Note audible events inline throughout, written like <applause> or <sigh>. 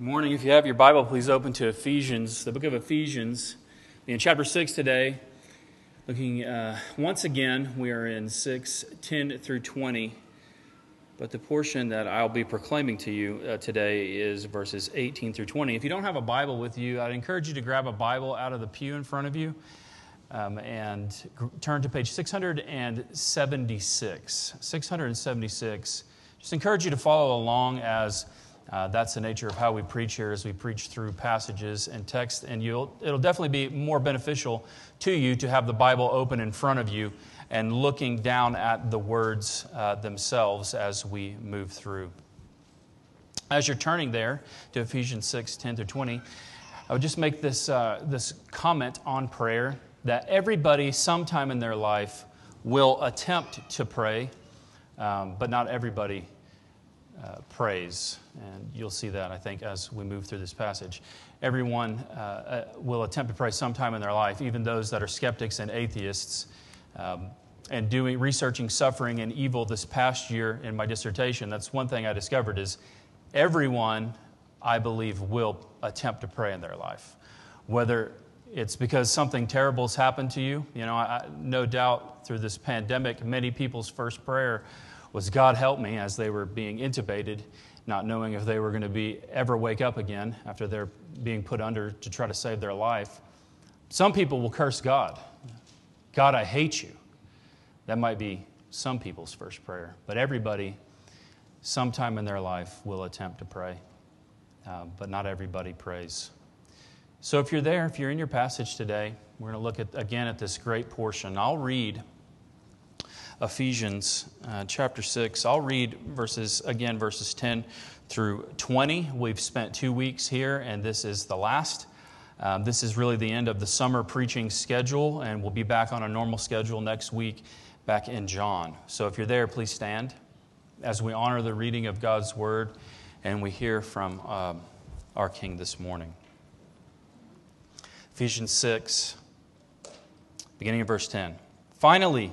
morning. If you have your Bible, please open to Ephesians, the book of Ephesians. In chapter 6 today, looking uh, once again, we are in 6 10 through 20. But the portion that I'll be proclaiming to you uh, today is verses 18 through 20. If you don't have a Bible with you, I'd encourage you to grab a Bible out of the pew in front of you um, and turn to page 676. 676. Just encourage you to follow along as uh, that's the nature of how we preach here as we preach through passages and text, and you'll, it'll definitely be more beneficial to you to have the Bible open in front of you and looking down at the words uh, themselves as we move through. As you're turning there to Ephesians 6 10 through 20, I would just make this, uh, this comment on prayer that everybody, sometime in their life, will attempt to pray, um, but not everybody uh, prays. And you'll see that, I think, as we move through this passage. Everyone uh, uh, will attempt to pray sometime in their life, even those that are skeptics and atheists. Um, and doing researching suffering and evil this past year in my dissertation, that's one thing I discovered is everyone, I believe, will attempt to pray in their life. Whether it's because something terrible has happened to you, you know, I, no doubt through this pandemic, many people's first prayer was God help me as they were being intubated, not knowing if they were going to be ever wake up again after they're being put under to try to save their life. Some people will curse God. God, I hate you. That might be some people's first prayer, but everybody, sometime in their life, will attempt to pray, um, but not everybody prays. So if you're there, if you're in your passage today, we're going to look at, again at this great portion. I'll read Ephesians uh, chapter 6. I'll read verses, again, verses 10 through 20. We've spent two weeks here, and this is the last. Um, this is really the end of the summer preaching schedule, and we'll be back on a normal schedule next week, back in John. So if you're there, please stand as we honor the reading of God's word and we hear from um, our King this morning. Ephesians 6, beginning of verse 10. Finally,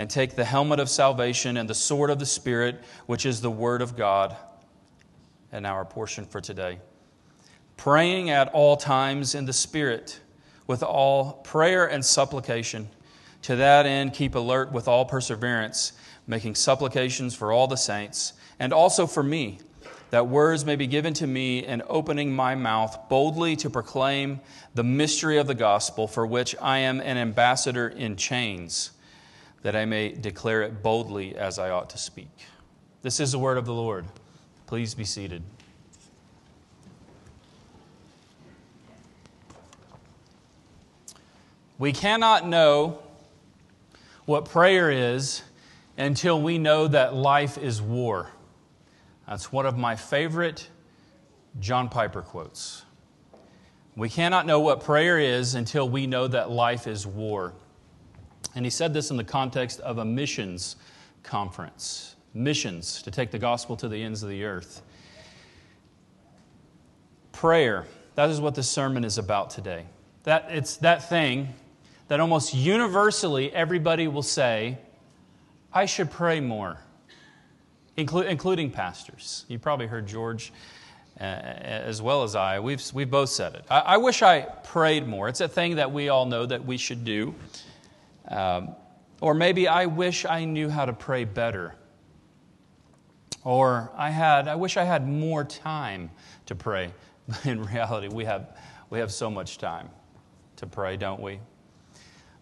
and take the helmet of salvation and the sword of the Spirit, which is the Word of God. And our portion for today. Praying at all times in the Spirit with all prayer and supplication. To that end, keep alert with all perseverance, making supplications for all the saints, and also for me, that words may be given to me in opening my mouth boldly to proclaim the mystery of the gospel, for which I am an ambassador in chains that I may declare it boldly as I ought to speak. This is the word of the Lord. Please be seated. We cannot know what prayer is until we know that life is war. That's one of my favorite John Piper quotes. We cannot know what prayer is until we know that life is war. And he said this in the context of a missions conference missions to take the gospel to the ends of the earth. Prayer, that is what this sermon is about today. That, it's that thing that almost universally everybody will say, I should pray more, inclu- including pastors. You probably heard George uh, as well as I. We've, we've both said it. I, I wish I prayed more. It's a thing that we all know that we should do. Um, or maybe I wish I knew how to pray better. Or I had, I wish I had more time to pray. But <laughs> in reality, we have, we have so much time to pray, don't we?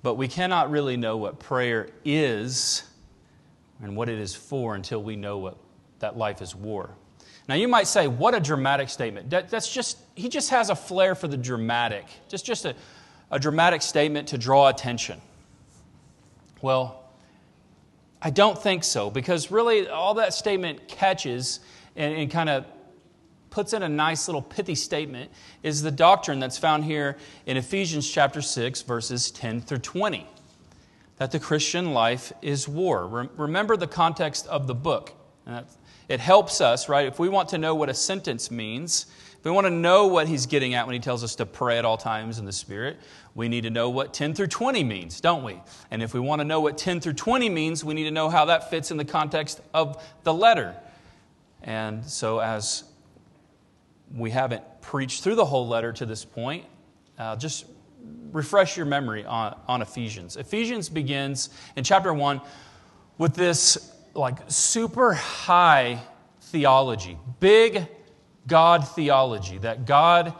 But we cannot really know what prayer is and what it is for until we know what that life is war. Now you might say, what a dramatic statement. That, that's just, he just has a flair for the dramatic. Just, just a, a dramatic statement to draw attention. Well, I don't think so, because really all that statement catches and, and kind of puts in a nice little pithy statement is the doctrine that's found here in Ephesians chapter 6, verses 10 through 20 that the Christian life is war. Remember the context of the book. It helps us, right? If we want to know what a sentence means, if we want to know what he's getting at when he tells us to pray at all times in the Spirit, we need to know what 10 through 20 means, don't we? And if we want to know what 10 through 20 means, we need to know how that fits in the context of the letter. And so, as we haven't preached through the whole letter to this point, uh, just refresh your memory on, on Ephesians. Ephesians begins in chapter 1 with this like super high theology, big God theology, that God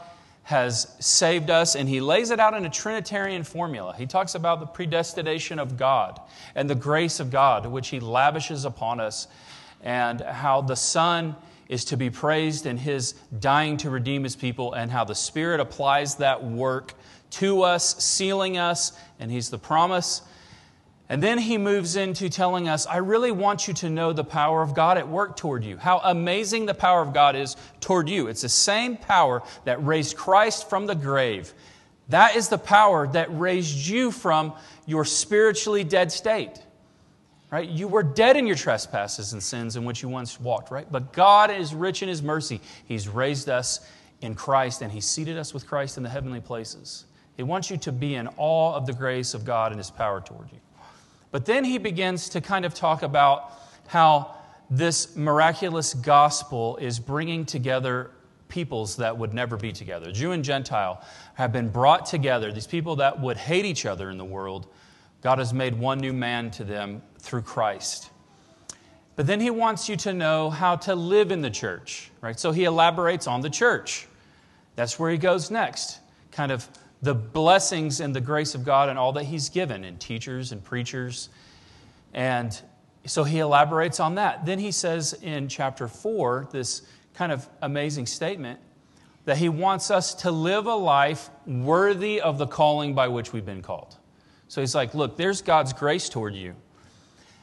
has saved us, and he lays it out in a Trinitarian formula. He talks about the predestination of God and the grace of God, which he lavishes upon us, and how the Son is to be praised in his dying to redeem his people, and how the Spirit applies that work to us, sealing us, and he's the promise. And then he moves into telling us, I really want you to know the power of God at work toward you. How amazing the power of God is toward you. It's the same power that raised Christ from the grave. That is the power that raised you from your spiritually dead state. Right? You were dead in your trespasses and sins in which you once walked, right? But God is rich in his mercy. He's raised us in Christ and he seated us with Christ in the heavenly places. He wants you to be in awe of the grace of God and His power toward you. But then he begins to kind of talk about how this miraculous gospel is bringing together peoples that would never be together. Jew and Gentile have been brought together. These people that would hate each other in the world, God has made one new man to them through Christ. But then he wants you to know how to live in the church, right? So he elaborates on the church. That's where he goes next. Kind of the blessings and the grace of God and all that He's given in teachers and preachers. And so he elaborates on that. Then he says in chapter 4 this kind of amazing statement that he wants us to live a life worthy of the calling by which we've been called. So he's like, look, there's God's grace toward you.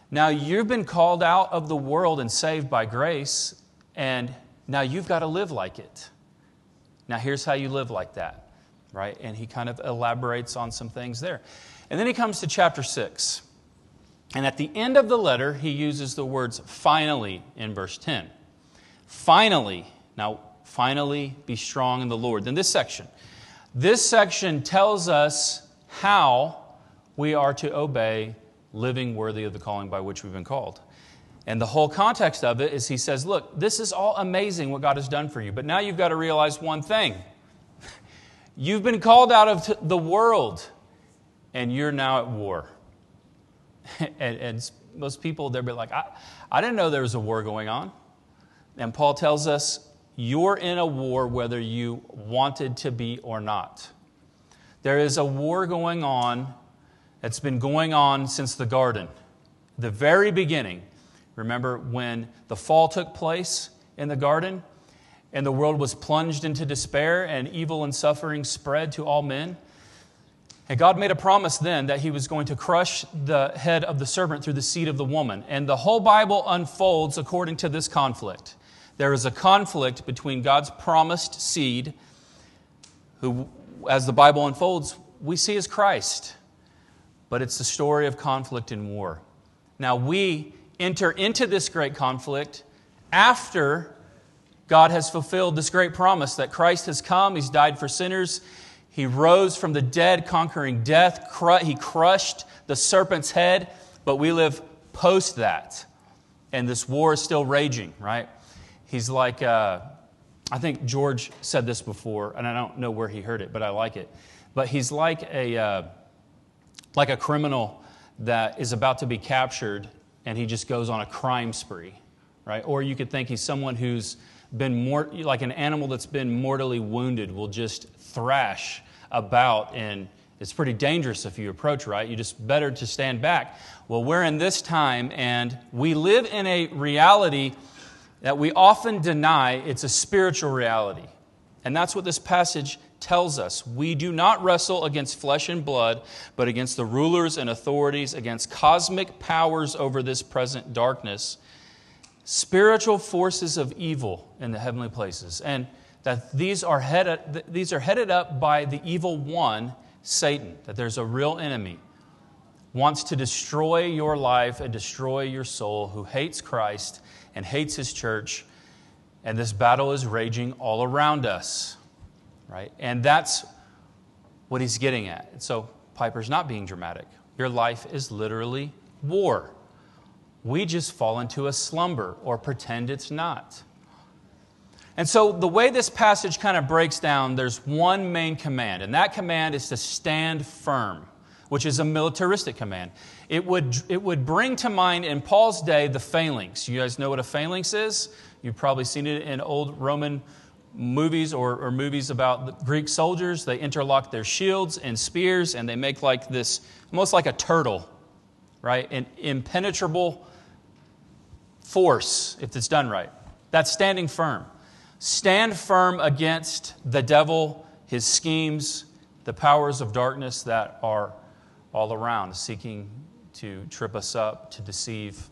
Now you've been called out of the world and saved by grace, and now you've got to live like it. Now here's how you live like that right? And he kind of elaborates on some things there. And then he comes to chapter 6. And at the end of the letter, he uses the words finally in verse 10. Finally, now, finally be strong in the Lord. Then this section. This section tells us how we are to obey living worthy of the calling by which we've been called. And the whole context of it is he says, Look, this is all amazing what God has done for you, but now you've got to realize one thing You've been called out of the world, and you're now at war. <laughs> and, and, most people, they'll be like, I, I didn't know there was a war going on. And Paul tells us, you're in a war whether you wanted to be or not. There is a war going on that's been going on since the garden. The very beginning. Remember when the fall took place in the garden? And the world was plunged into despair, and evil and suffering spread to all men. And God made a promise then that He was going to crush the head of the serpent through the seed of the woman. And the whole Bible unfolds according to this conflict. There is a conflict between God's promised seed, who, as the Bible unfolds, we see as Christ. But it's the story of conflict and war. Now, we enter into this great conflict after God has fulfilled this great promise that Christ has come, He's died for sinners, He rose from the dead, conquering death, He crushed the serpent's head, but we live post that. And this war is still raging, right? He's like, uh, I think George said this before, and I don't know where he heard it, but I like it. But he's like a, uh, like a criminal that is about to be captured, and he just goes on a crime spree, right? Or you could think he's someone who's been more, like an animal that's been mortally wounded will just thrash about and, It's pretty dangerous if you approach right. You just better to stand back. Well, we're in this time, and we live in a reality that we often deny. It's a spiritual reality. And that's what this passage tells us. We do not wrestle against flesh and blood, but against the rulers and authorities, against cosmic powers over this present darkness, spiritual forces of evil in the heavenly places. And that these are headed, these are headed up by the evil one Satan, that there's a real enemy, wants to destroy your life and destroy your soul, who hates Christ and hates his church. And this battle is raging all around us, right? And that's what he's getting at. So Piper's not being dramatic. Your life is literally war. We just fall into a slumber or pretend it's not. And so, the way this passage kind of breaks down, there's one main command, and that command is to stand firm, which is a militaristic command. It would, it would bring to mind in Paul's day the phalanx. You guys know what a phalanx is? You've probably seen it in old Roman movies or, or movies about Greek soldiers. They interlock their shields and spears, and they make like this, almost like a turtle, right? An impenetrable force if it's done right. That's standing firm. Stand firm against the devil, his schemes, the powers of darkness that are all around, seeking to trip us up, to deceive.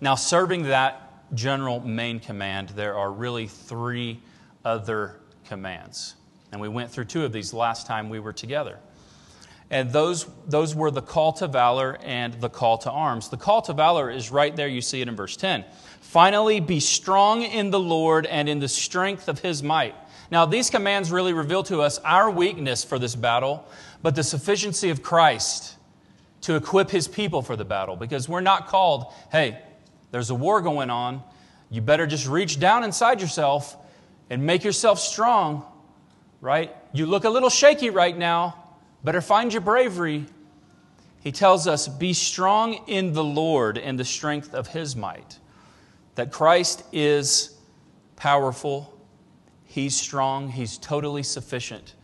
Now, serving that general main command, there are really three other commands. And we went through two of these last time we were together. And those, those were the call to valor and the call to arms. The call to valor is right there, you see it in verse 10. Finally, be strong in the Lord and in the strength of his might. Now, these commands really reveal to us our weakness for this battle, but the sufficiency of Christ to equip his people for the battle. Because we're not called, hey, there's a war going on. You better just reach down inside yourself and make yourself strong, right? You look a little shaky right now. Better find your bravery. He tells us, be strong in the Lord and the strength of his might that Christ is powerful, He's strong, He's totally sufficient,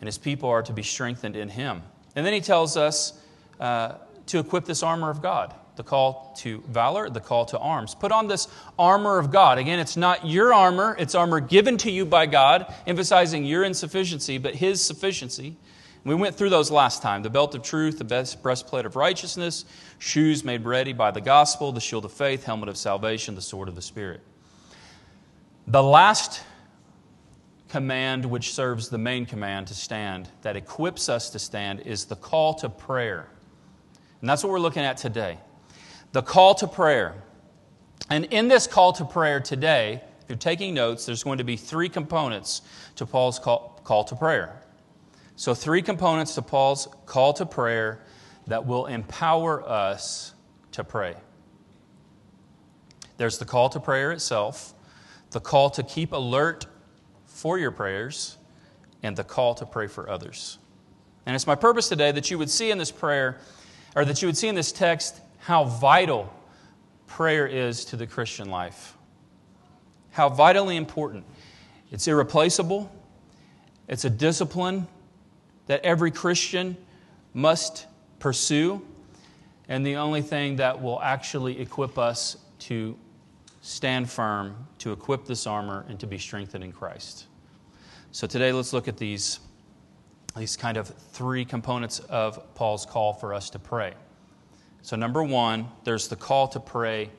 and His people are to be strengthened in Him. And then He tells us uh, to equip this armor of God the call to valor, the call to arms. Put on this armor of God. Again, it's not your armor, it's armor given to you by God, emphasizing your insufficiency, but His sufficiency. We went through those last time the belt of truth, the breastplate of righteousness, shoes made ready by the gospel, the shield of faith, helmet of salvation, the sword of the Spirit. The last command, which serves the main command to stand, that equips us to stand, is the call to prayer. And that's what we're looking at today. The call to prayer. And in this call to prayer today, if you're taking notes, there's going to be three components to Paul's call, call to prayer. So, three components to Paul's call to prayer that will empower us to pray. There's the call to prayer itself, the call to keep alert for your prayers, and the call to pray for others. And it's my purpose today that you would see in this prayer, or that you would see in this text, how vital prayer is to the Christian life. How vitally important. It's irreplaceable, it's a discipline that every Christian must pursue, and the only thing that will actually equip us to stand firm, to equip this armor, and to be strengthened in Christ. So today, let's look at these, these kind of three components of Paul's call for us to pray. So, number one, there's the call to pray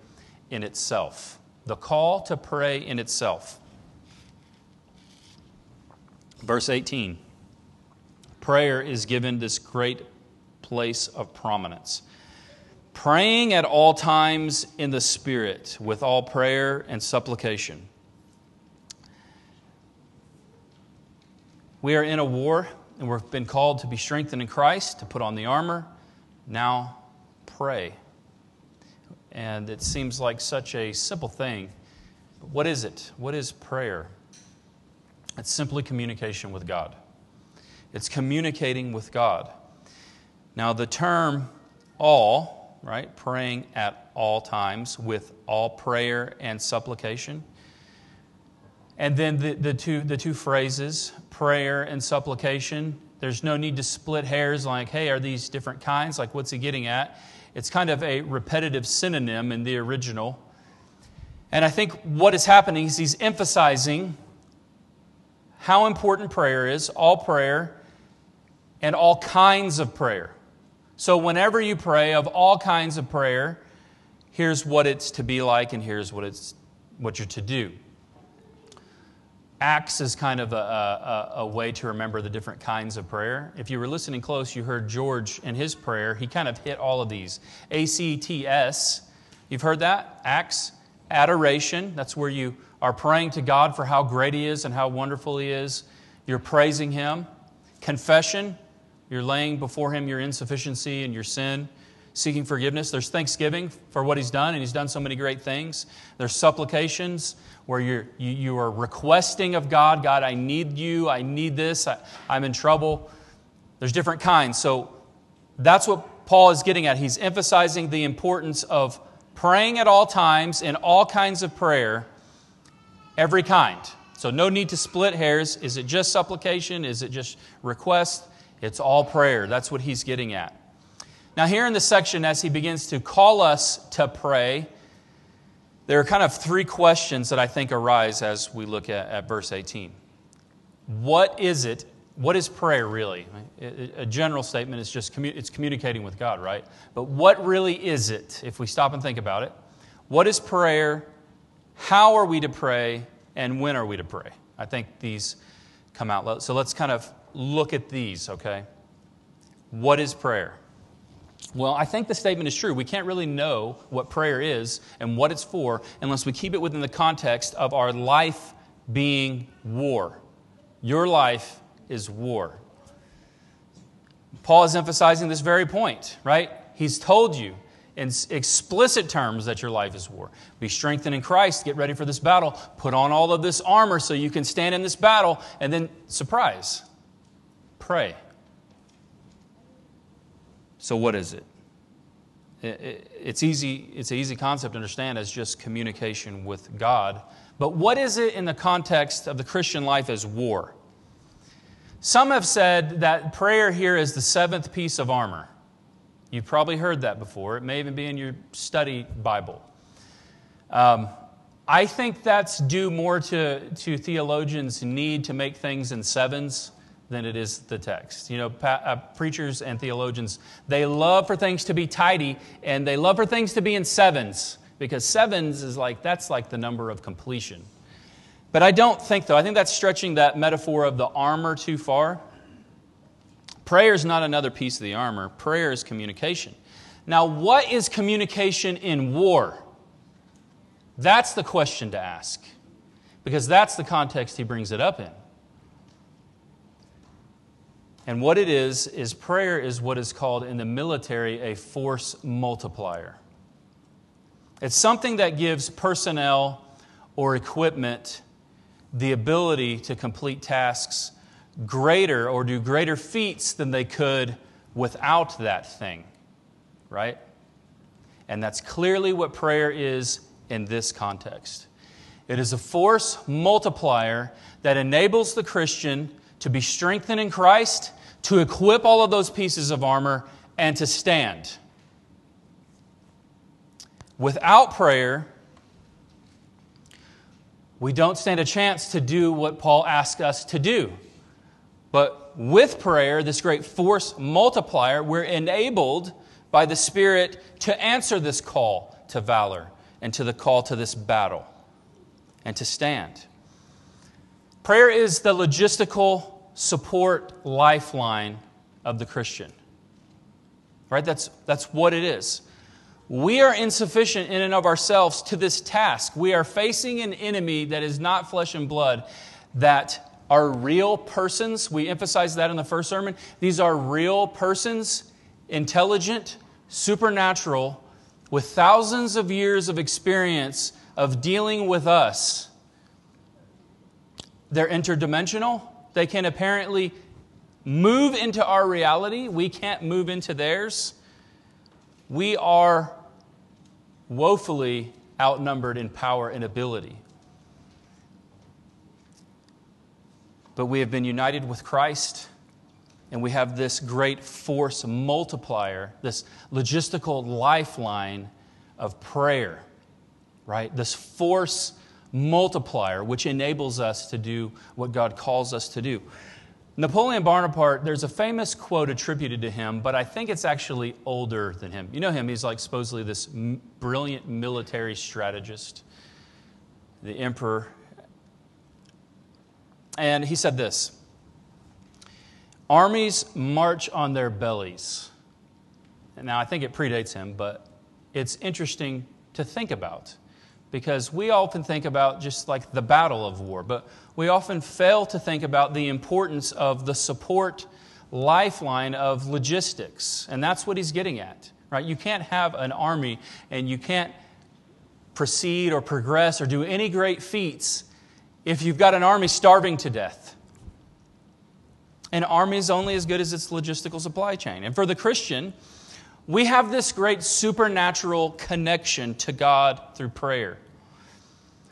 in itself. The call to pray in itself. Verse 18 prayer is given this great place of prominence. Praying at all times in the Spirit with all prayer and supplication. We are in a war, and we've been called to be strengthened in Christ, to put on the armor. Now, pray. And it seems like such a simple thing. But what is it? What is prayer? It's simply communication with God it's communicating with God. Now, the term all, right, praying at all times with all prayer and supplication. And then the, the, two, the two phrases, prayer and supplication, There's no need to split hairs like, hey, are these different kinds? Like, what's he getting at? It's kind of a repetitive synonym in the original. And I think what is happening is he's emphasizing how important prayer is, all prayer, and all kinds of prayer. So, whenever you pray of all kinds of prayer, here's what it's to be like, and here's what, it's, what you're to do. Acts is kind of a, a, a, way to remember the different kinds of prayer. If you were listening close, you heard George in his prayer. He kind of hit all of these. A C T S, you've heard that? Acts, adoration, that's where you are praying to God for how great He is and how wonderful He is. You're praising Him. Confession, you're laying before Him your insufficiency and your sin seeking forgiveness. There's thanksgiving for what he's done, and he's done so many great things. There's supplications where you're, you, you are requesting of God, God, I need you, I need this, I, I'm in trouble. There's different kinds. So that's what Paul is getting at. He's emphasizing the importance of praying at all times in all kinds of prayer, every kind. So, no need to split hairs. Is it just supplication? Is it just request? It's all prayer. That's what he's getting at. Now, here in this section, as he begins to call us to pray, there are kind of three questions that I think arise as we look at, at verse 18. What is it? What is prayer really? A general statement is just commu- it's communicating with God, right? But what really is it if we stop and think about it? What is prayer? How are we to pray? And when are we to pray? I think these come out. So let's kind of look at these, okay? What is prayer? Well, I think the statement is true. We can't really know what prayer is and what it's for unless we keep it within the context of our life being war. Your life is war. Paul is emphasizing this very point, right? He's told you in explicit terms that your life is war. Be strengthened in Christ, get ready for this battle, put on all of this armor so you can stand in this battle, and then, surprise, pray. So, what is it? It's easy, it's an easy concept to understand as just communication with God. But what is it in the context of the Christian life as war? Some have said that prayer here is the seventh piece of armor. You've probably heard that before. It may even be in your study Bible. Um, I think that's due more to, to theologians' need to make things in sevens than it is the text. You know, pa- uh, preachers and theologians, they love for things to be tidy and they love for things to be in sevens because sevens is like, that's like the number of completion. But I don't think, though, I think that's stretching that metaphor of the armor too far. Prayer is not another piece of the armor, prayer is communication. Now, what is communication in war? That's the question to ask because that's the context he brings it up in. And what it is, is prayer is what is called in the military a force multiplier. It's something that gives personnel or equipment the ability to complete tasks greater or do greater feats than they could without that thing, right? And that's clearly what prayer is in this context. It is a force multiplier that enables the Christian to be strengthened in Christ to equip all of those pieces of armor and to stand. Without prayer, we don't stand a chance to do what Paul asks us to do. But with prayer, this great force multiplier, we're enabled by the Spirit to answer this call to valor and to the call to this battle and to stand. Prayer is the logistical support lifeline of the Christian. Right? That's, that's what it is. We are insufficient in and of ourselves to this task. We are facing an enemy that is not flesh and blood, that are real persons. We emphasized that in the first sermon. These are real persons, intelligent, supernatural, with thousands of years of experience of dealing with us. They're interdimensional, they can apparently move into our reality. We can't move into theirs. We are woefully outnumbered in power and ability. But we have been united with Christ. And we have this great force multiplier, this logistical lifeline of prayer, right? This force multiplier, which enables us to do what God calls us to do. Napoleon Bonaparte, there's a famous quote attributed to him, but I think it's actually older than him. You know him, he's like supposedly this m- brilliant military strategist, the emperor. And he said this Armies march on their bellies. Now, I think it predates him, but it's interesting to think about because we often think about just like the battle of war, but we often fail to think about the importance of the support lifeline of logistics. And that's what he's getting at, right? You can't have an army and you can't proceed or progress or do any great feats if you've got an army starving to death. An army is only as good as its logistical supply chain. And for the Christian, we have this great supernatural connection to God through prayer.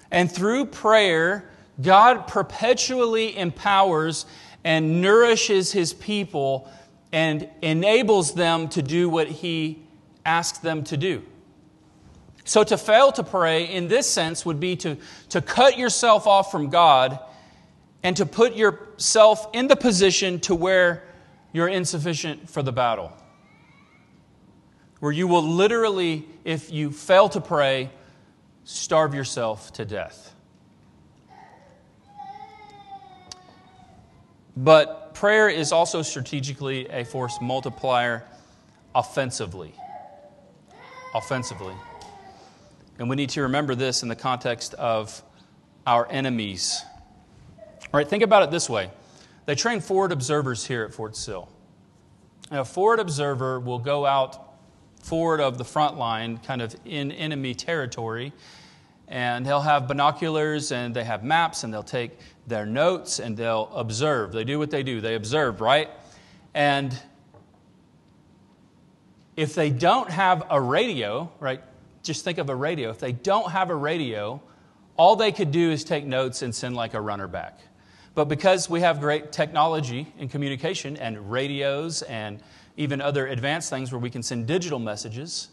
And through prayer, God perpetually empowers and nourishes his people and enables them to do what he asks them to do. So, to fail to pray in this sense would be to, to cut yourself off from God and to put yourself in the position to where you're insufficient for the battle where you will literally, if you fail to pray, starve yourself to death. But prayer is also strategically a force multiplier offensively. Offensively. And we need to remember this in the context of our enemies. All right, think about it this way. They train forward observers here at Fort Sill. a forward observer will go out forward of the front line, kind of in enemy territory. And they'll have binoculars and they have maps and they'll take their notes and they'll observe. They do what they do, they observe, right? And if they don't have a radio, right? Just think of a radio. If they don't have a radio, all they could do is take notes and send like a runner back. But because we have great technology and communication and radios and even other advanced things where we can send digital messages,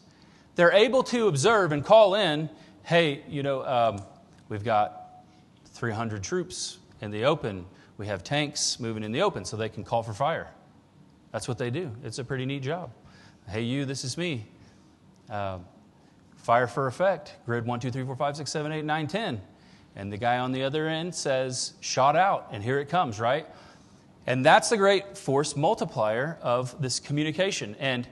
they're able to observe and call in hey, you know, um, we've got 300 troops in the open. We have tanks moving in the open, so they can call for fire. That's what they do. It's a pretty neat job. Hey, you, this is me. Uh, fire for effect. Grid 1, 2, 3, 4, 5, 6, 7, 8, 9, 10. And the guy on the other end says, shot out, and here it comes, right? And that's the great force multiplier of this communication. And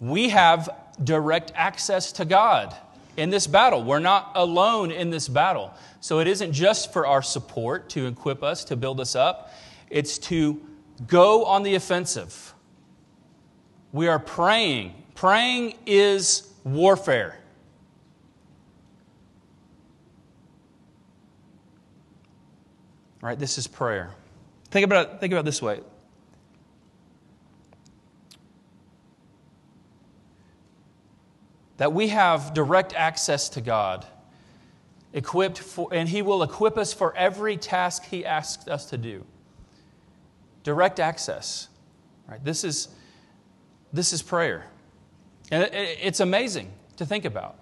we have direct access to God in this battle. We're not alone in this battle. So it isn't just for our support to equip us, to build us up, it's to go on the offensive. We are praying. Praying is warfare. Right? This is prayer. Think about think about this way. That we have direct access to God, equipped for, and He will equip us for every task He asks us to do. Direct access. Right? This is this is prayer. And it's amazing to think about.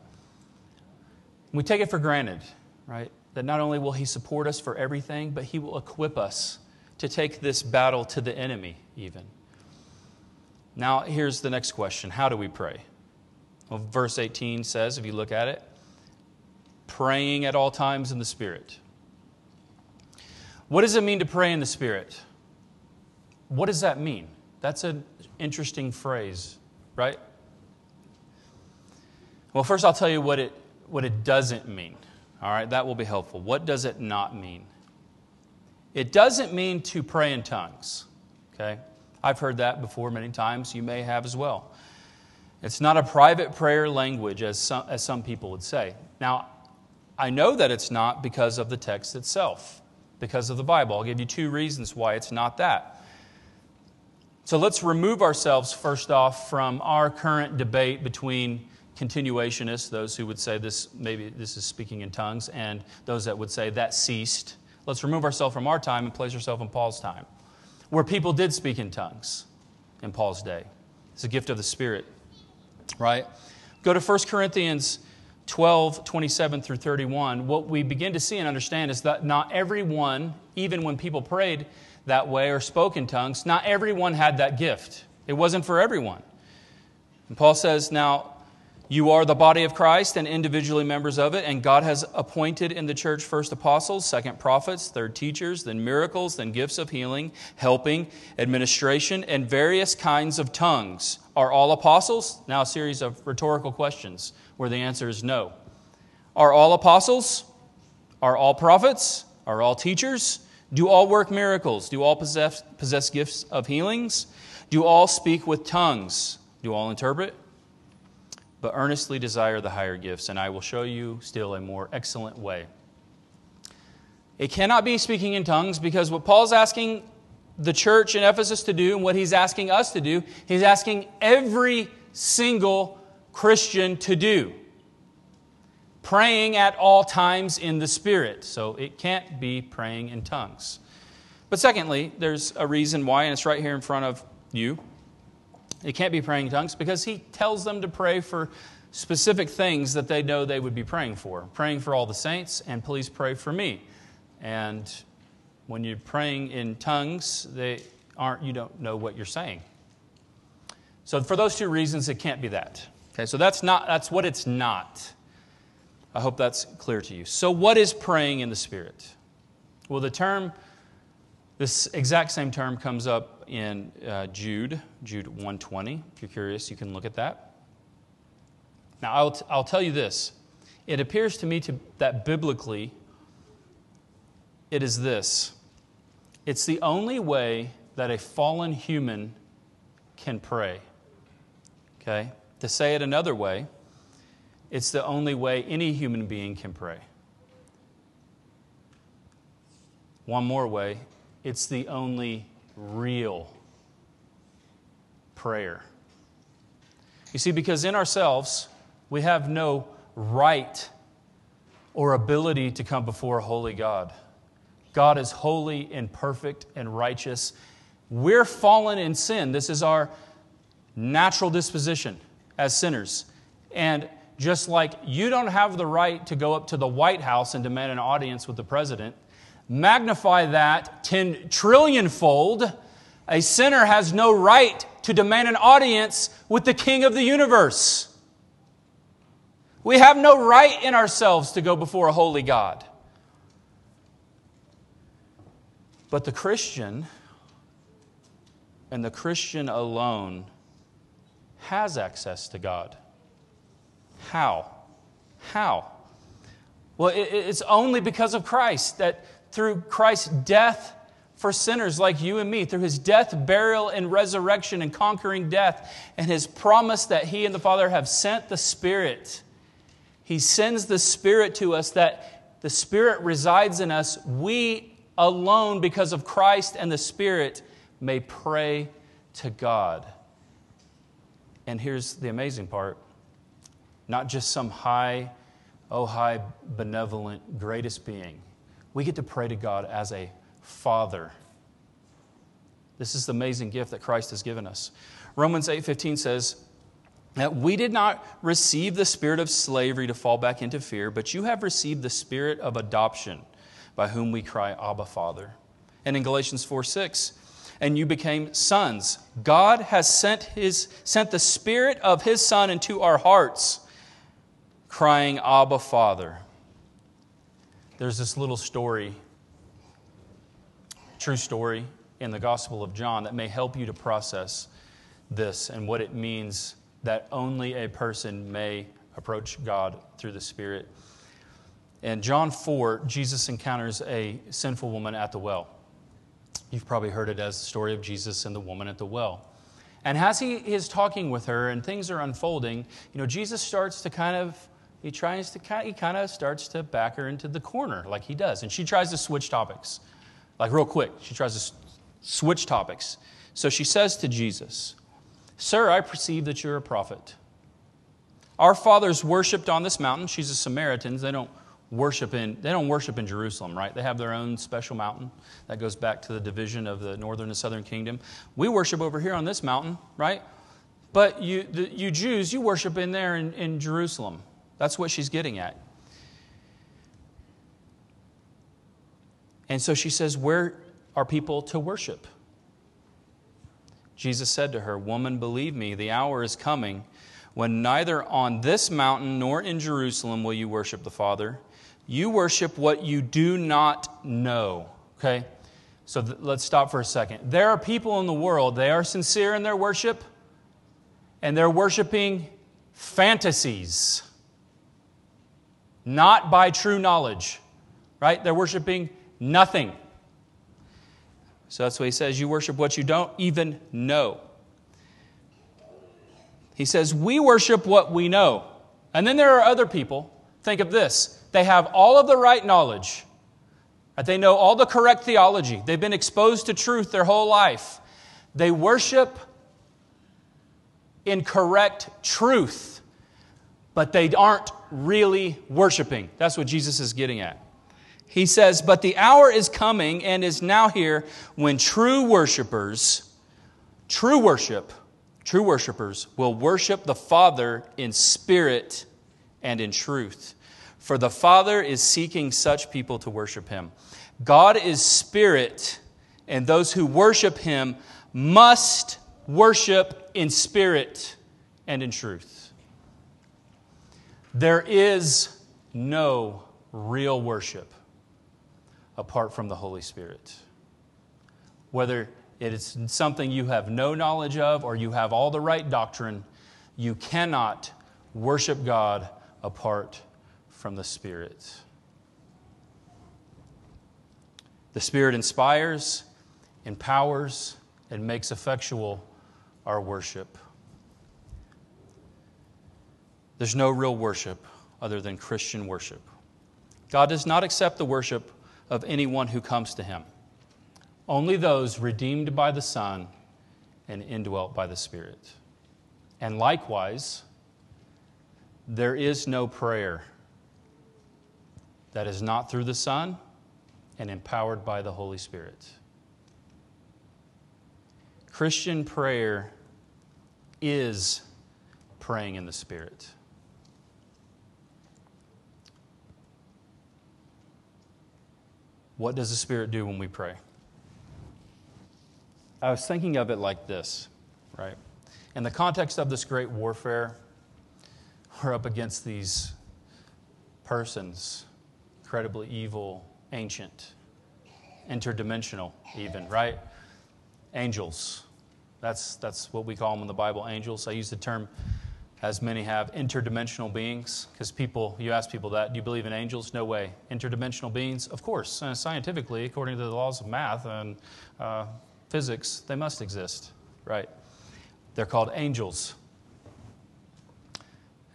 We take it for granted, right? That not only will He support us for everything, but He will equip us to take this battle to the enemy, even. Now, here's the next question How do we pray? Well, verse 18 says, if you look at it, praying at all times in the Spirit. What does it mean to pray in the Spirit? What does that mean? That's an interesting phrase, right? Well, first I'll tell you what it, what it doesn't mean. All right, that will be helpful. What does it not mean? It doesn't mean to pray in tongues, okay? I've heard that before many times. You may have as well. It's not a private prayer language, as some, as some people would say. Now, I know that it's not because of the text itself, because of the Bible. I'll give you two reasons why it's not that. So let's remove ourselves, first off, from our current debate between continuationists, those who would say this, maybe this is speaking in tongues, and those that would say that ceased. Let's remove ourselves from our time and place ourselves in Paul's time, where people did speak in tongues. in Paul's day. It's a gift of the Spirit, right? Go to 1 Corinthians 12, 27 through 31. What we begin to see and understand is that not everyone, even when people prayed that way or spoke in tongues, not everyone had that gift. It wasn't for everyone. And Paul says, Now, you are the body of Christ and individually members of it, and God has appointed in the church first apostles, second prophets, third teachers, then miracles, then gifts of healing, helping, administration, and various kinds of tongues. Are all apostles? Now, a series of rhetorical questions where the answer is no. Are all apostles? Are all prophets? Are all teachers? Do all work miracles? Do all possess, possess gifts of healings? Do all speak with tongues? Do all interpret? But earnestly desire the higher gifts, and I will show you still a more excellent way. It cannot be speaking in tongues because what Paul's asking the church in Ephesus to do and what he's asking us to do, he's asking every single Christian to do. Praying at all times in the Spirit. So it can't be praying in tongues. But secondly, there's a reason why, and it's right here in front of you. It can't be praying in tongues because he tells them to pray for specific things that they know they would be praying for. Praying for all the saints, and please pray for me. And when you're praying in tongues, they aren't, you don't know what you're saying. So for those two reasons, it can't be that. Okay, so that's not that's what it's not. I hope that's clear to you. So what is praying in the Spirit? Well, the term, this exact same term comes up in uh, Jude, Jude 120. If you're curious, you can look at that. Now, I'll, t- I'll tell you this. It appears to me to, that biblically, it is this it's the only way that a fallen human can pray. Okay? To say it another way, it's the only way any human being can pray. One more way, it's the only real prayer. You see, because in ourselves, we have no right or ability to come before a holy God. God is holy and perfect and righteous. We're fallen in sin. This is our natural disposition as sinners. And just like you don't have the right to go up to the White House and demand an audience with the president, Magnify that 10 trillion fold. A sinner has no right to demand an audience with the King of the universe. We have no right in ourselves to go before a holy God. But the Christian, and the Christian alone, has access to God. How? How? Well, it's only because of Christ that through Christ's death for sinners like you and me, through his death, burial, and resurrection and conquering death, and his promise that he and the Father have sent the Spirit. He sends the Spirit to us that the Spirit resides in us. We alone, because of Christ and the Spirit, may pray to God. And here's the amazing part not just some high, oh, high, benevolent, greatest being we get to pray to God as a father. This is the amazing gift that Christ has given us. Romans 8:15 says that we did not receive the spirit of slavery to fall back into fear, but you have received the spirit of adoption by whom we cry abba father. And in Galatians 4:6 and you became sons. God has sent his sent the spirit of his son into our hearts crying abba father there's this little story, true story, in the Gospel of John that may help you to process this and what it means that only a person may approach God through the Spirit. In John 4, Jesus encounters a sinful woman at the well. You've probably heard it as the story of Jesus and the woman at the well. And as he is talking with her and things are unfolding, you know, Jesus starts to kind of he tries to he kind of starts to back her into the corner like he does and she tries to switch topics like real quick she tries to switch topics so she says to jesus sir i perceive that you're a prophet our fathers worshipped on this mountain she's a samaritan they don't worship in they don't worship in Jerusalem, right? They have their own special mountain that goes back to the division of the northern and southern kingdom. We worship over here on this mountain, right? But you, the, you Jews, you worship in there in, in Jerusalem. That's what she's getting at. And so she says, Where are people to worship? Jesus said to her, Woman, believe me, the hour is coming when neither on this mountain nor in Jerusalem will you worship the Father. You worship what you do not know. Okay? So th- let's stop for a second. There are people in the world, they are sincere in their worship, and they're worshiping fantasies, not by true knowledge, right? They're worshiping nothing. So that's what he says you worship what you don't even know. He says, We worship what we know. And then there are other people. Think of this they have all of the right knowledge, they know all the correct theology, they've been exposed to truth their whole life. They worship in correct truth, but they aren't really worshiping. That's what Jesus is getting at. He says, But the hour is coming and is now here when true worshipers, true worship, true worshipers will worship the Father in spirit and in truth. For the Father is seeking such people to worship him. God is spirit, and those who worship him must worship in spirit and in truth. There is no real worship apart from the Holy Spirit. Whether it is something you have no knowledge of or you have all the right doctrine, you cannot worship God apart from the Spirit. The Spirit inspires, empowers, and makes effectual our worship. There's no real worship other than Christian worship. God does not accept the worship of anyone who comes to him, only those redeemed by the Son and indwelt by the Spirit. And likewise, there is no prayer that is not through the Son and empowered by the Holy Spirit. Christian prayer is praying in the Spirit. What does the Spirit do when we pray? I was thinking of it like this, right? In the context of this great warfare, we're up against these persons, incredibly evil, ancient, interdimensional, even, right? Angels. That's, that's what we call them in the Bible, angels. I use the term, as many have, interdimensional beings, because people, you ask people that, do you believe in angels? No way. Interdimensional beings? Of course. Uh, scientifically, according to the laws of math and uh, physics, they must exist, right? They're called angels.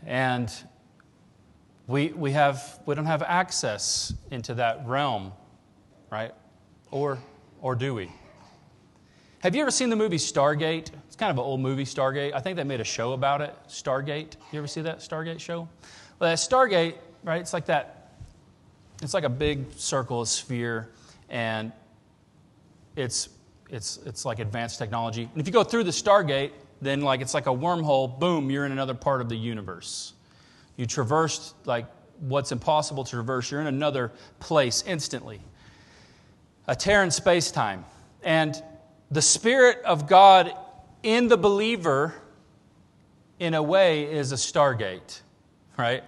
And we, we, have, we don't have access into that realm, right? Or, or do we? Have you ever seen the movie Stargate? It's kind of an old movie, Stargate. I think they made a show about it, Stargate. You ever see that Stargate show? Well, that Stargate, right, it's like that, it's like a big circle, a sphere, and it's, it's, it's like advanced technology. And if you go through the Stargate, then like it's like a wormhole, boom, you're in another part of the universe. You traversed like what's impossible to traverse. You're in another place instantly. A tear in space time. And the Spirit of God in the believer, in a way, is a stargate, right?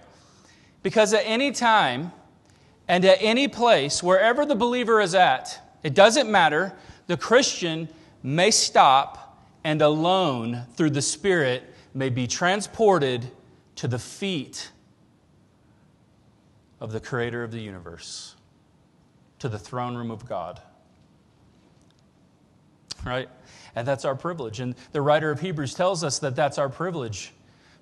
Because at any time and at any place, wherever the believer is at, it doesn't matter, the Christian may stop and alone through the Spirit may be transported to the feet of the creator of the universe, to the throne room of God. Right? And that's our privilege. And the writer of Hebrews tells us that that's our privilege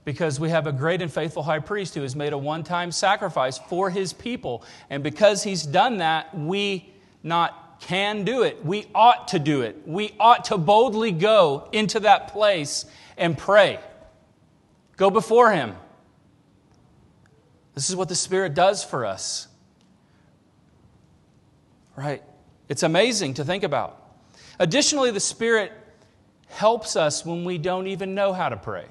because we have a great and faithful high priest who has made a one time sacrifice for his people. And because he's done that, we not can do it. We ought to do it. We ought to boldly go into that place and pray. Go before him. This is what the Spirit does for us. right? It's amazing to think about. Additionally, the Spirit helps us when we don't even know how to pray.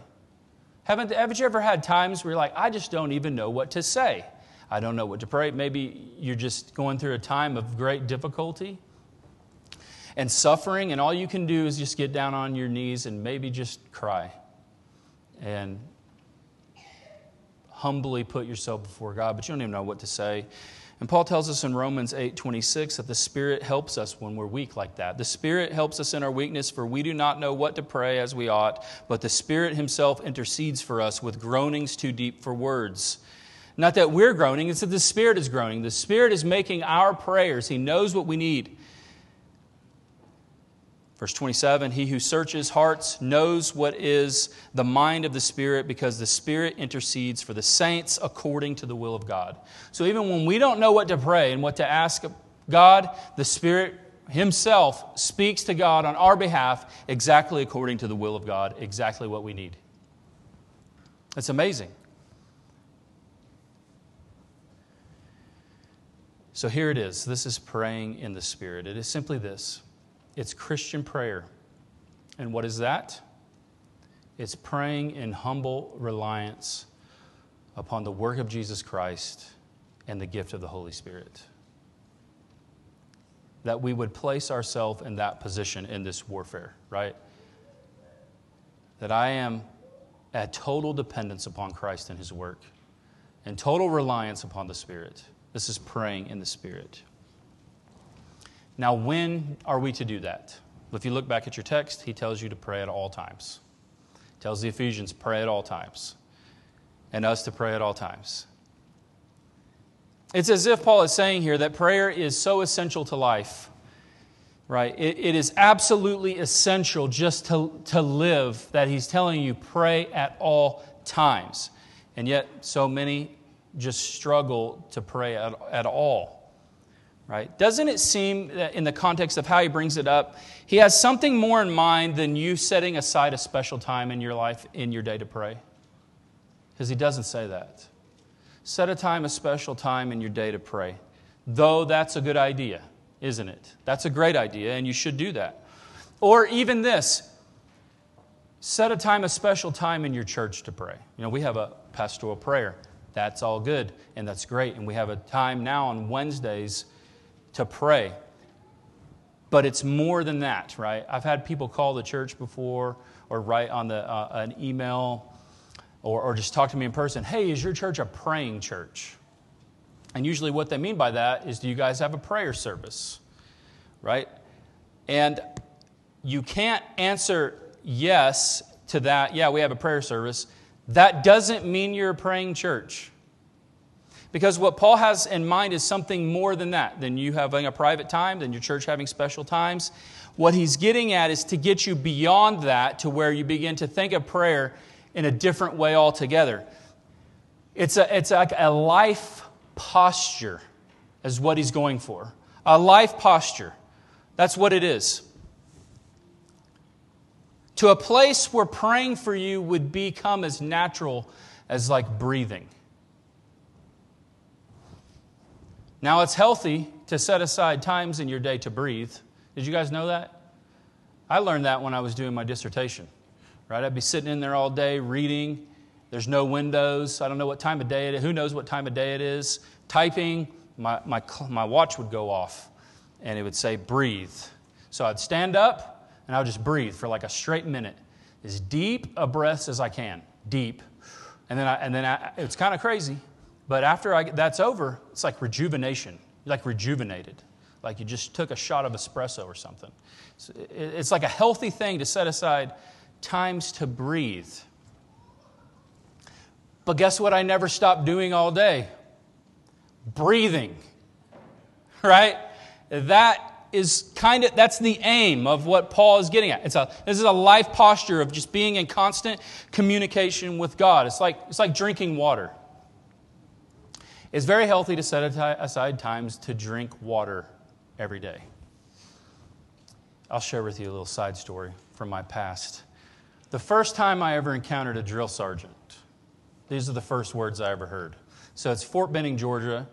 Haven't, haven't you ever had times where you're like, I just don't even know what to say? I don't know what to pray. Maybe you're just going through a time of great difficulty and suffering, and all you can do is just get down on your knees and maybe just cry and humbly put yourself before God, but you don't even know what to say. And Paul tells us in Romans 8 26 that the Spirit helps us when we're weak like that. The Spirit helps us in our weakness, for we do not know what to pray as we ought, but the Spirit Himself intercedes for us with groanings too deep for words. Not that we're groaning, it's that the Spirit is groaning. The Spirit is making our prayers. He knows what we need. Verse 27 He who searches hearts knows what is the mind of the Spirit because the Spirit intercedes for the saints according to the will of God. So even when we don't know what to pray and what to ask of God, the Spirit Himself speaks to God on our behalf exactly according to the will of God, exactly what we need. It's amazing. So here it is. This is praying in the Spirit. It is simply this it's Christian prayer. And what is that? It's praying in humble reliance upon the work of Jesus Christ and the gift of the Holy Spirit. That we would place ourselves in that position in this warfare, right? That I am at total dependence upon Christ and His work and total reliance upon the Spirit. This is praying in the Spirit. Now, when are we to do that? If you look back at your text, he tells you to pray at all times. He tells the Ephesians, pray at all times, and us to pray at all times. It's as if Paul is saying here that prayer is so essential to life, right? it, it is absolutely essential just to, to live that he's telling you pray at all times. And yet, so many just struggle to pray at, at all right? Doesn't it seem that in the context of how he brings it up, he has something more in mind than you setting aside a special time in your life, in your day to pray? Because he doesn't say that. Set a time, a special time in your day to pray. Though that's a good idea, isn't it? That's a great idea, and you should do that. Or even this set a time, a special time in your church to pray. You know, we have a pastoral prayer. That's all good, and that's great. And we have a time now on Wednesdays to pray. But it's more than that, right? I've had people call the church before or write on the, uh, an email or, or just talk to me in person. Hey, is your church a praying church? And usually, what they mean by that is do you guys have a prayer service? Right? And you can't answer yes to that, yeah, we have a prayer service. That doesn't mean you're a praying church. Because what Paul has in mind is something more than that, than you having a private time, than your church having special times. What he's getting at is to get you beyond that to where you begin to think of prayer in a different way altogether. It's, a, it's like a life posture, is what he's going for. A life posture. That's what it is. To a place where praying for you would become as natural as like breathing. Now, it's healthy to set aside times in your day to breathe. Did you guys know that? I learned that when I was doing my dissertation. Right? I'd be sitting in there all day reading. There's no windows. I don't know what time of day it is. Who knows what time of day it is? Typing, my, my, my watch would go off and it would say, breathe. So I'd stand up and I would just breathe for like a straight minute, as deep a breath as I can. Deep. And then, I, and then I, it's kind of crazy. But after I, that's over, it's like rejuvenation. You're like rejuvenated, like you just took a shot of espresso or something. It's like a healthy thing to set aside times to breathe. But guess what I never stopped doing all day? Breathing. <laughs> Right? That is kind of that's the aim of what Paul is getting at. It's a this is a life posture of just being in constant communication with God. It's like it's like drinking water. It's very healthy to set aside times to drink water every day. I'll share with you a little side story from my past. The first time I ever encountered a drill sergeant, these are the first words I ever heard. So it's Fort Benning, Georgia.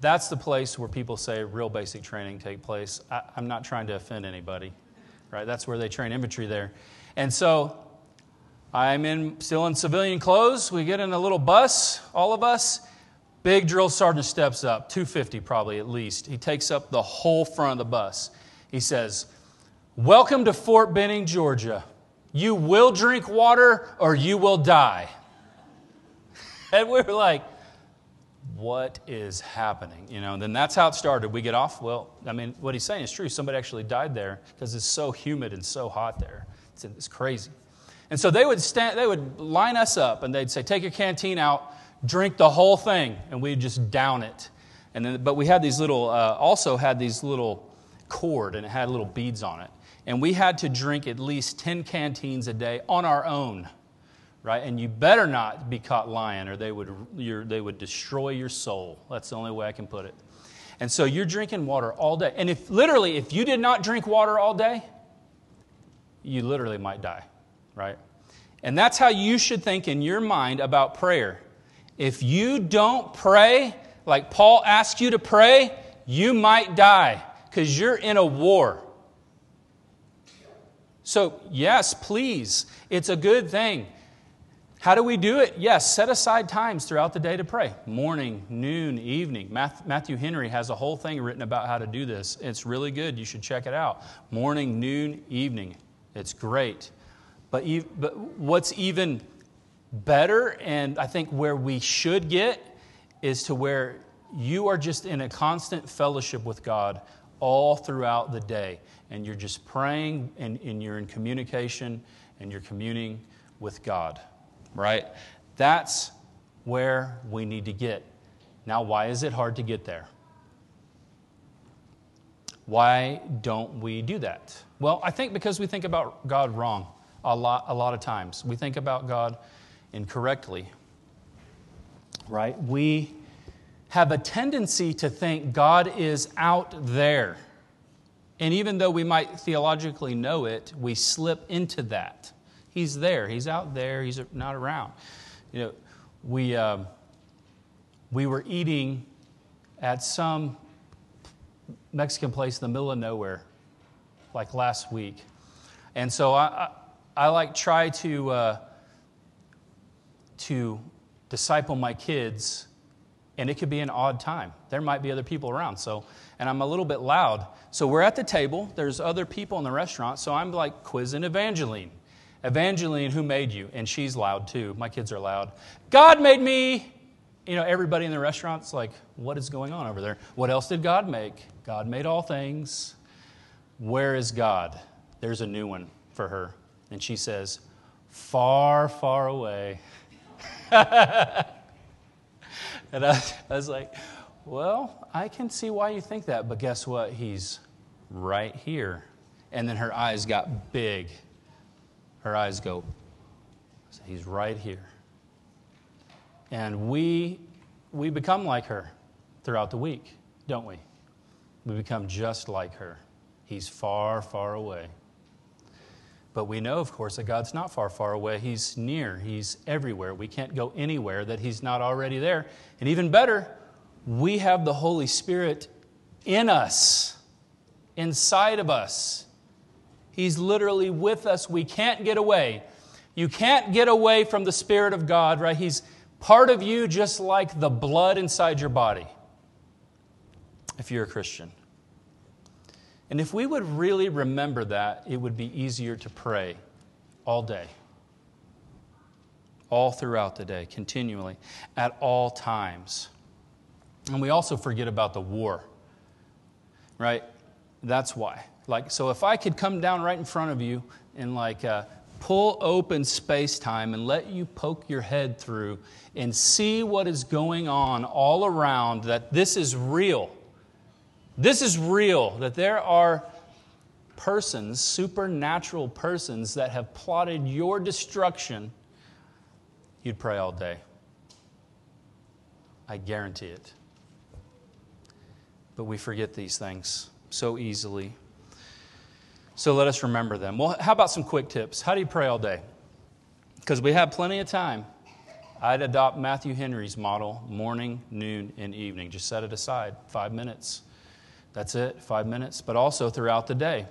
That's the place where people say real basic training take place. I, I'm not trying to offend anybody, right? That's where they train infantry there. And so I'm in, still in civilian clothes. We get in a little bus, all of us. Big drill sergeant steps up, 250 probably at least. He takes up the whole front of the bus. He says, Welcome to Fort Benning, Georgia. You will drink water or you will die. <laughs> And we were like, what is happening? You know, and then that's how it started. We get off. Well, I mean, what he's saying is true. Somebody actually died there because it's so humid and so hot there. It's, it's crazy. And so they would stand, they would line us up and they'd say, take your canteen out, drink the whole thing, and we'd just down it. And then, but we had these little, uh, also had these little cord and it had little beads on it. And we had to drink at least 10 canteens a day on our own, right? And you better not be caught lying or they would, they would destroy your soul. That's the only way I can put it. And so you're drinking water all day. And if literally, if you did not drink water all day, you literally might die, right? And that's how you should think in your mind about prayer. If you don't pray like Paul asked you to pray, you might die because you're in a war. So, yes, please, it's a good thing. How do we do it? Yes, set aside times throughout the day to pray morning, noon, evening. Matthew Henry has a whole thing written about how to do this. It's really good. You should check it out. Morning, noon, evening. It's great. But, but what's even better, and I think where we should get, is to where you are just in a constant fellowship with God all throughout the day. And you're just praying and, and you're in communication and you're communing with God, right? That's where we need to get. Now, why is it hard to get there? Why don't we do that? Well, I think because we think about God wrong a lot, a lot of times. We think about God incorrectly, right? We have a tendency to think God is out there. And even though we might theologically know it, we slip into that. He's there, He's out there, He's not around. You know, we, uh, we were eating at some Mexican place in the middle of nowhere, like last week. And so I, I, I like try to, uh, to disciple my kids and it could be an odd time. There might be other people around. So, and I'm a little bit loud. So we're at the table. There's other people in the restaurant. So I'm like quizzing Evangeline. Evangeline, who made you? And she's loud too. My kids are loud. God made me. You know, everybody in the restaurant's like, what is going on over there? What else did God make? God made all things. Where is God? There's a new one for her. And she says, far, far away. <laughs> <laughs> And I, I was like, well, I can see why you think that, but guess what? He's right here. And then her eyes got big. Her eyes go, so he's right here. And we, we become like her throughout the week, don't we? We become just like her. He's far, far away. But we know, of course, that God's not far, far away. He's near, He's everywhere. We can't go anywhere that He's not already there. And even better, we have the Holy Spirit in us, inside of us. He's literally with us. We can't get away. You can't get away from the Spirit of God, right? He's part of you just like the blood inside your body, if you're a Christian. And if we would really remember that, it would be easier to pray all day, all throughout the day, continually, at all times. And we also forget about the war, right? That's why. Like, so if I could come down right in front of you and like uh, pull open space time and let you poke your head through and see what is going on all around, that this is real this is real, that there are persons, supernatural persons, that have plotted your destruction. You'd pray all day. I guarantee it. But we forget these things so easily. So let us remember them. Well, how about some quick tips? How do you pray all day? Because we have plenty of time. I'd adopt Matthew Henry's model morning, noon, and evening. Just set it aside, five minutes. That's it, five minutes, but also throughout the day.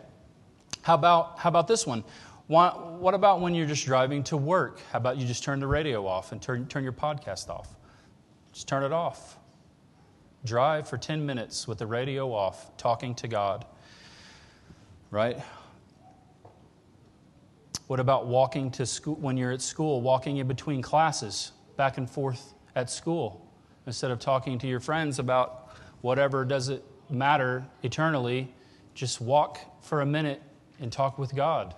How about, how about this one? What about when you're just driving to work? How about you just turn the radio off and turn, turn your podcast off? Just turn it off. Drive for 10 minutes with the radio off, talking to God. Right? What about walking to school when you're at school, walking in between classes, back and forth at school, instead of talking to your friends about whatever doesn't matter eternally, just walk for a minute and talk with God.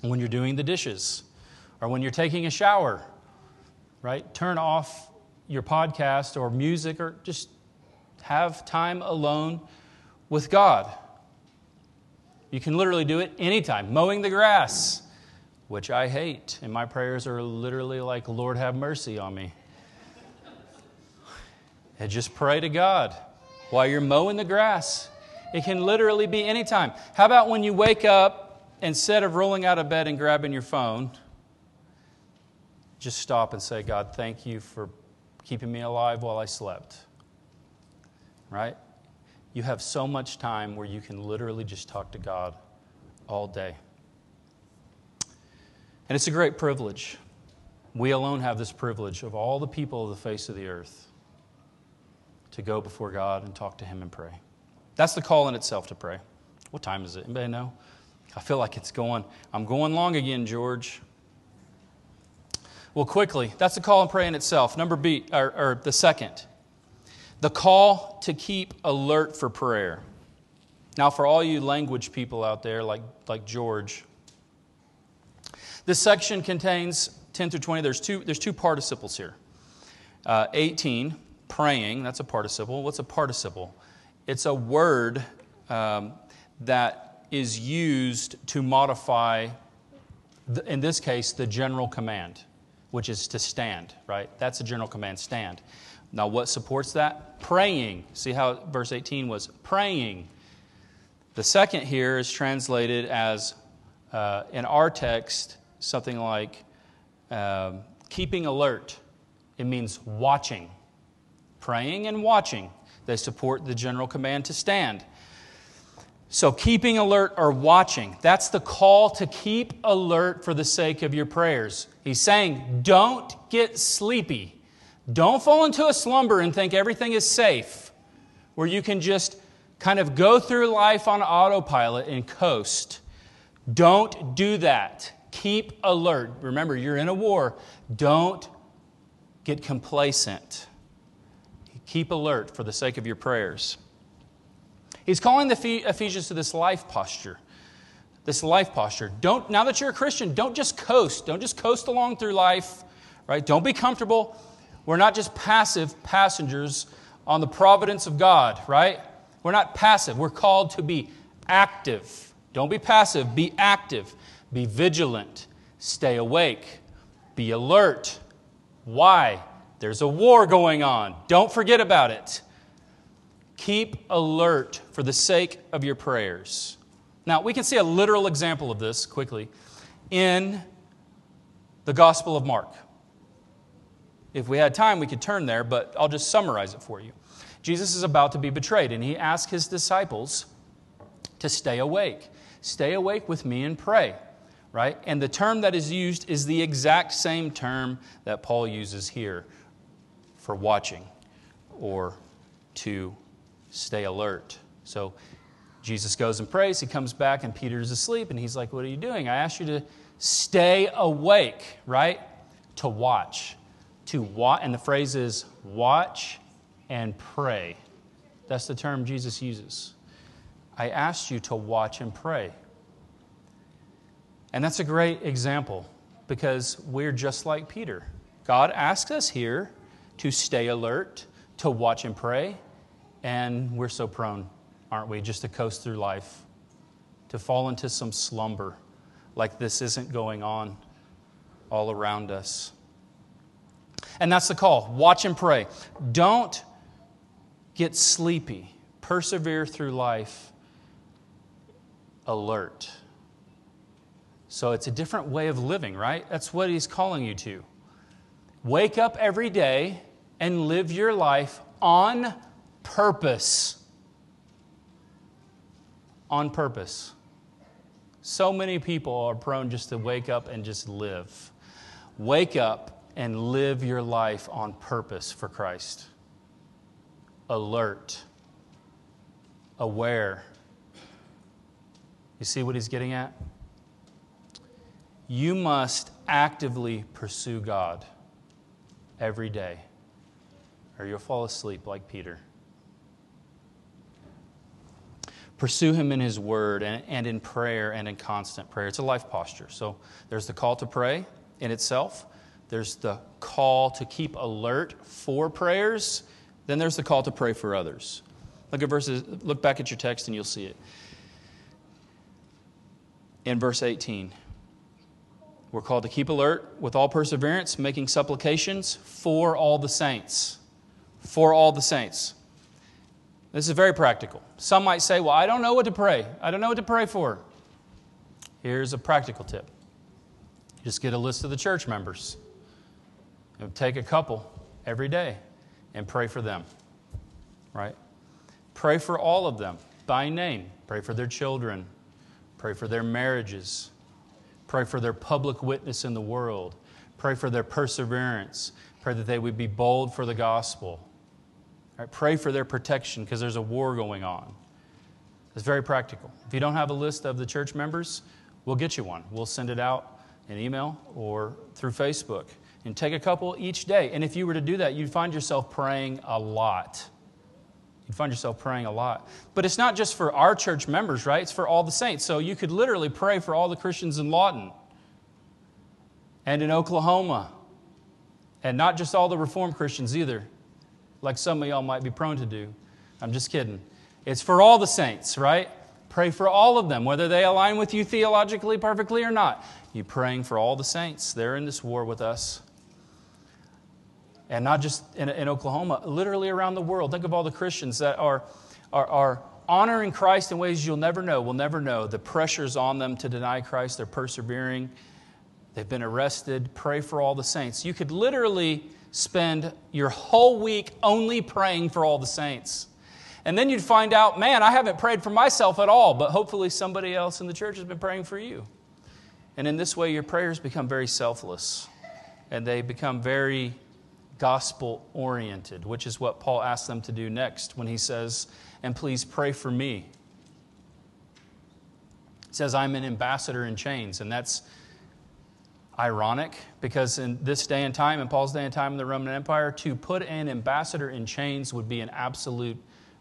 When you're doing the dishes or when you're taking a shower, right? Turn off your podcast or music or just have time alone with God. You can literally do it anytime. Mowing the grass, which I hate, and my prayers are literally like, Lord, have mercy on me. And just pray to God while you're mowing the grass. It can literally be anytime. How about when you wake up, instead of rolling out of bed and grabbing your phone, just stop and say, God, thank you for keeping me alive while I slept. Right? you have so much time where you can literally just talk to God all day. And it's a great privilege. We alone have this privilege of all the people of the face of the earth to go before God and talk to Him and pray. That's the call in itself to pray. What time is it? Anybody know? I feel like it's going, I'm going long again, George. Well, quickly, that's the call and pray in itself. Number B, or, or the second, the call to keep alert for prayer. Now, for all you language people out there, like, like George, this section contains 10 through 20. There's two, there's two participles here. Uh, 18, praying, that's a participle. What's a participle? It's a word um, that is used to modify, the, in this case, the general command, which is to stand, right? That's a general command, stand. Now, what supports that? Praying. See how verse 18 was praying. The second here is translated as, uh, in our text, something like um, keeping alert. It means watching. Praying and watching. They support the general command to stand. So, keeping alert or watching, that's the call to keep alert for the sake of your prayers. He's saying, don't get sleepy. Don't fall into a slumber and think everything is safe, where you can just kind of go through life on autopilot and coast. Don't do that. Keep alert. Remember, you're in a war. Don't get complacent. Keep alert for the sake of your prayers. He's calling the Ephesians to this life posture. This life posture. Don't now that you're a Christian, don't just coast. Don't just coast along through life, right? Don't be comfortable. We're not just passive passengers on the providence of God, right? We're not passive. We're called to be active. Don't be passive, be active. Be vigilant. Stay awake. Be alert. Why? There's a war going on. Don't forget about it. Keep alert for the sake of your prayers. Now, we can see a literal example of this quickly in the Gospel of Mark. If we had time, we could turn there, but I'll just summarize it for you. Jesus is about to be betrayed, and he asks his disciples to stay awake. Stay awake with me and pray, right? And the term that is used is the exact same term that Paul uses here for watching or to stay alert. So Jesus goes and prays. He comes back, and Peter is asleep, and he's like, What are you doing? I asked you to stay awake, right? To watch to watch, and the phrase is watch and pray. That's the term Jesus uses. I asked you to watch and pray. And that's a great example because we're just like Peter. God asks us here to stay alert, to watch and pray, and we're so prone, aren't we, just to coast through life, to fall into some slumber like this isn't going on all around us. And that's the call. Watch and pray. Don't get sleepy. Persevere through life alert. So it's a different way of living, right? That's what he's calling you to. Wake up every day and live your life on purpose. On purpose. So many people are prone just to wake up and just live. Wake up and live your life on purpose for Christ. Alert, aware. You see what he's getting at? You must actively pursue God every day, or you'll fall asleep like Peter. Pursue Him in His Word and, and in prayer and in constant prayer. It's a life posture. So there's the call to pray in itself, there's the call to keep alert for prayers, then there's the call to pray for others. Look at verses, look back at your text and you'll see it. In verse 18. We're called to keep alert with all perseverance, making supplications for all the saints. For all the saints. This is very practical. Some might say, Well, I don't know what to pray. I don't know what to pray for. Here's a practical tip just get a list of the church members. And take a couple every day and pray for them. Right? Pray for all of them by name. Pray for their children. Pray for their marriages. Pray for their public witness in the world. Pray for their perseverance. Pray that they would be bold for the gospel. Pray for their protection because there's a war going on. It's very practical. If you don't have a list of the church members, we'll get you one. We'll send it out in email or through Facebook. And take a couple each day. And if you were to do that, you'd find yourself praying a lot. You'd find yourself praying a lot. But it's not just for our church members, right? It's for all the saints. So you could literally pray for all the Christians in Lawton and in Oklahoma. And not just all the Reformed Christians either, like some of y'all might be prone to do. I'm just kidding. It's for all the saints, right? Pray for all of them, whether they align with you theologically perfectly or not. You praying for all the saints. They're in this war with us and not just in, in, Oklahoma, literally around the world. Think of all the Christians that are, are, are honoring Christ in ways you'll never know, will never know. The pressure's on them to deny Christ, they're persevering, they've been arrested. Pray for all the saints. You could literally spend your whole week only praying for all the saints. And then you'd find out, man, I haven't prayed for myself at all, but hopefully somebody else in the church has been praying for you. And in this way, your prayers become very selfless and they become very gospel oriented, which is what Paul asks them to do next when he says, And please pray for me. He says, I'm an ambassador in chains. And that's ironic because in this day and time, in Paul's day and time in the Roman Empire, to put an ambassador in chains would be an absolute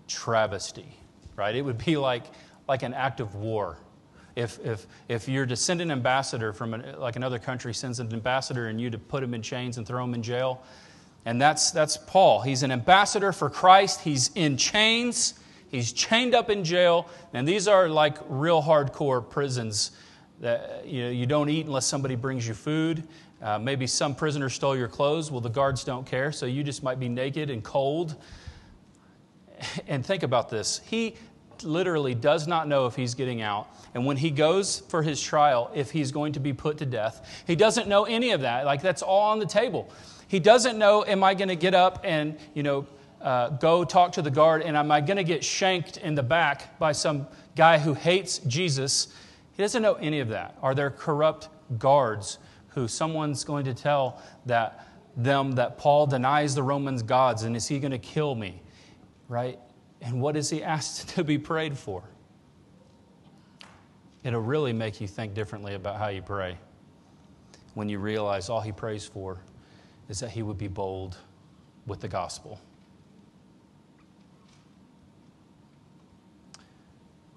travesty, right? It would be like, like an act of war. If, if, if your descendant ambassador from an, like another country sends an ambassador and you to put him in chains and throw him in jail, and that's, that's Paul. He's an ambassador for Christ. He's in chains. He's chained up in jail. And these are like real hardcore prisons that you, know, you don't eat unless somebody brings you food. Uh, maybe some prisoner stole your clothes. Well, the guards don't care, so you just might be naked and cold. And think about this. He literally does not know if he's getting out. And when he goes for his trial, if he's going to be put to death, he doesn't know any of that. Like, that's all on the table. He doesn't know, am I going to get up and, you know, uh, go talk to the guard and am I going to get shanked in the back by some guy who hates Jesus? He doesn't know any of that. Are there corrupt guards who someone's going to tell that them that Paul denies the Romans gods and is he going to kill me? Right? And what is he asked <laughs> to be prayed for? It'll really make you think differently about how you pray when you realize all he prays for is that he would be bold with the gospel.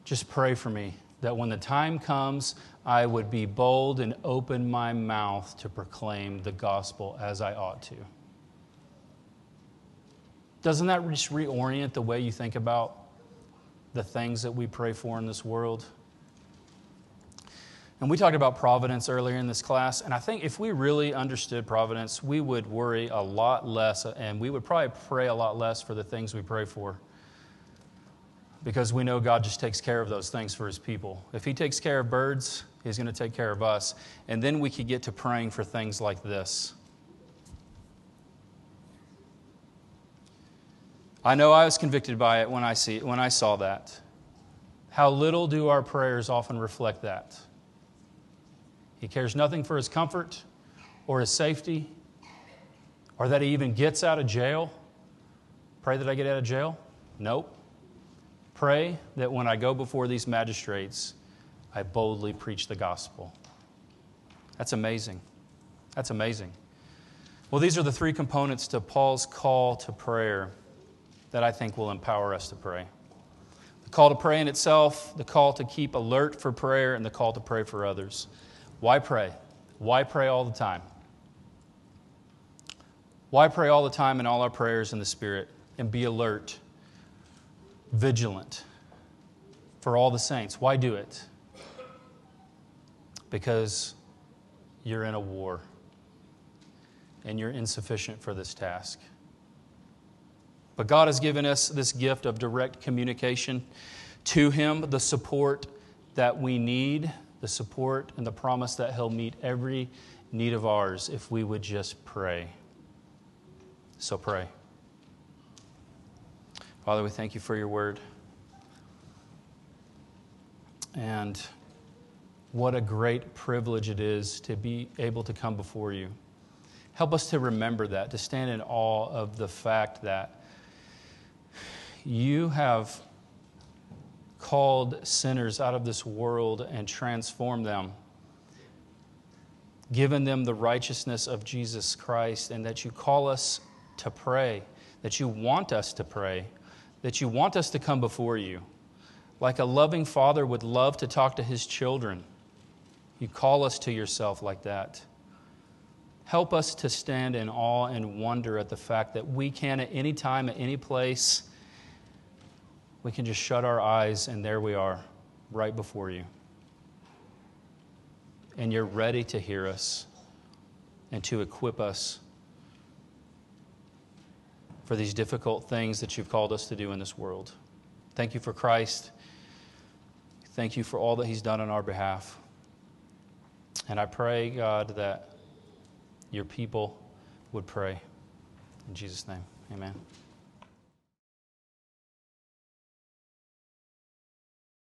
Just pray for me that when the time comes, I would be bold and open my mouth to proclaim the gospel as I ought to. Doesn't that just reorient the way you think about the things that we pray for in this world? And we talked about providence earlier in this class, and I think if we really understood providence, we would worry a lot less, and we would probably pray a lot less for the things we pray for. Because we know God just takes care of those things for his people. If he takes care of birds, he's going to take care of us. And then we could get to praying for things like this. I know I was convicted by it when I, see, when I saw that. How little do our prayers often reflect that? He cares nothing for his comfort or his safety or that he even gets out of jail. Pray that I get out of jail? Nope. Pray that when I go before these magistrates, I boldly preach the gospel. That's amazing. That's amazing. Well, these are the three components to Paul's call to prayer that I think will empower us to pray the call to pray in itself, the call to keep alert for prayer, and the call to pray for others. Why pray? Why pray all the time? Why pray all the time in all our prayers in the Spirit and be alert, vigilant for all the saints? Why do it? Because you're in a war and you're insufficient for this task. But God has given us this gift of direct communication to Him, the support that we need, the support and the promise that He'll meet every need of ours if we would just pray. So pray. Father, we thank you for your word. And what a great privilege it is to be able to come before you. Help us to remember that, to stand in awe of the fact that you have called sinners out of this world and transformed them, given them the righteousness of Jesus Christ, and that you call us to pray, that you want us to pray, that you want us to come before you. Like a loving father would love to talk to his children, you call us to yourself like that. Help us to stand in awe and wonder at the fact that we can, at any time, at any place, we can just shut our eyes and there we are, right before you. And you're ready to hear us and to equip us for these difficult things that you've called us to do in this world. Thank you for Christ. Thank you for all that He's done on our behalf. And I pray, God, that your people would pray. In Jesus' name, amen.